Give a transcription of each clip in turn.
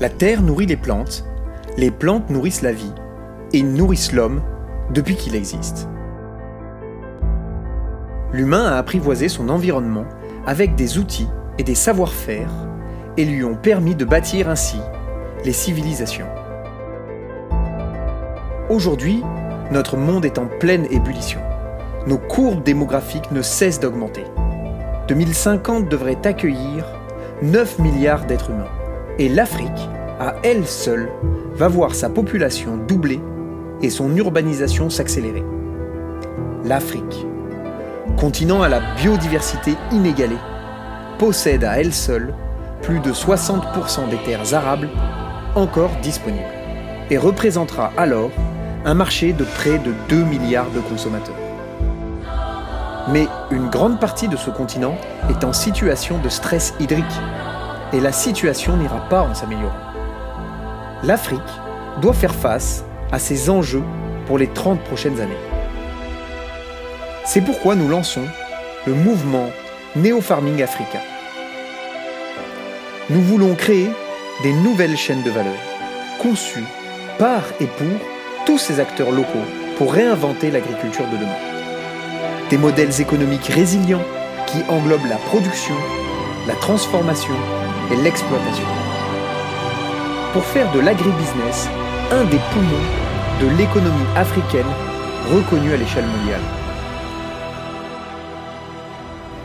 La terre nourrit les plantes, les plantes nourrissent la vie, et nourrissent l'homme depuis qu'il existe. L'humain a apprivoisé son environnement avec des outils et des savoir-faire et lui ont permis de bâtir ainsi les civilisations. Aujourd'hui, notre monde est en pleine ébullition. Nos courbes démographiques ne cessent d'augmenter. 2050 devrait accueillir 9 milliards d'êtres humains. Et l'Afrique, à elle seule, va voir sa population doubler et son urbanisation s'accélérer. L'Afrique, continent à la biodiversité inégalée, possède à elle seule plus de 60% des terres arables encore disponibles et représentera alors un marché de près de 2 milliards de consommateurs. Mais une grande partie de ce continent est en situation de stress hydrique et la situation n'ira pas en s'améliorant. L'Afrique doit faire face à ces enjeux pour les 30 prochaines années. C'est pourquoi nous lançons le mouvement Neo-Farming Africa. Nous voulons créer des nouvelles chaînes de valeur, conçues par et pour tous ces acteurs locaux pour réinventer l'agriculture de demain. Des modèles économiques résilients qui englobent la production, la transformation et l'exploitation. Pour faire de l'agribusiness un des poumons de l'économie africaine reconnue à l'échelle mondiale.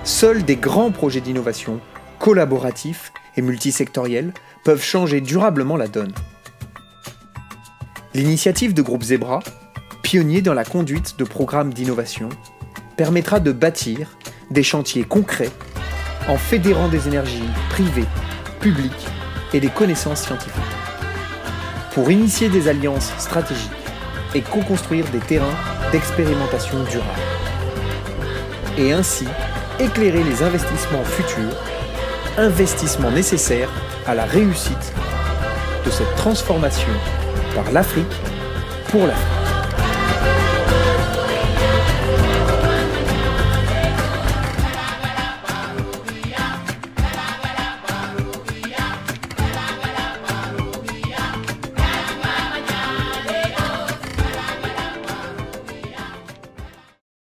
Seuls des grands projets d'innovation, collaboratifs et multisectoriels peuvent changer durablement la donne. L'initiative de Groupe Zebra, pionnier dans la conduite de programmes d'innovation, permettra de bâtir des chantiers concrets en fédérant des énergies privées, publiques et des connaissances scientifiques. Pour initier des alliances stratégiques et co-construire des terrains d'expérimentation durable. Et ainsi éclairer les investissements futurs, investissements nécessaires à la réussite de cette transformation par l'Afrique pour l'Afrique.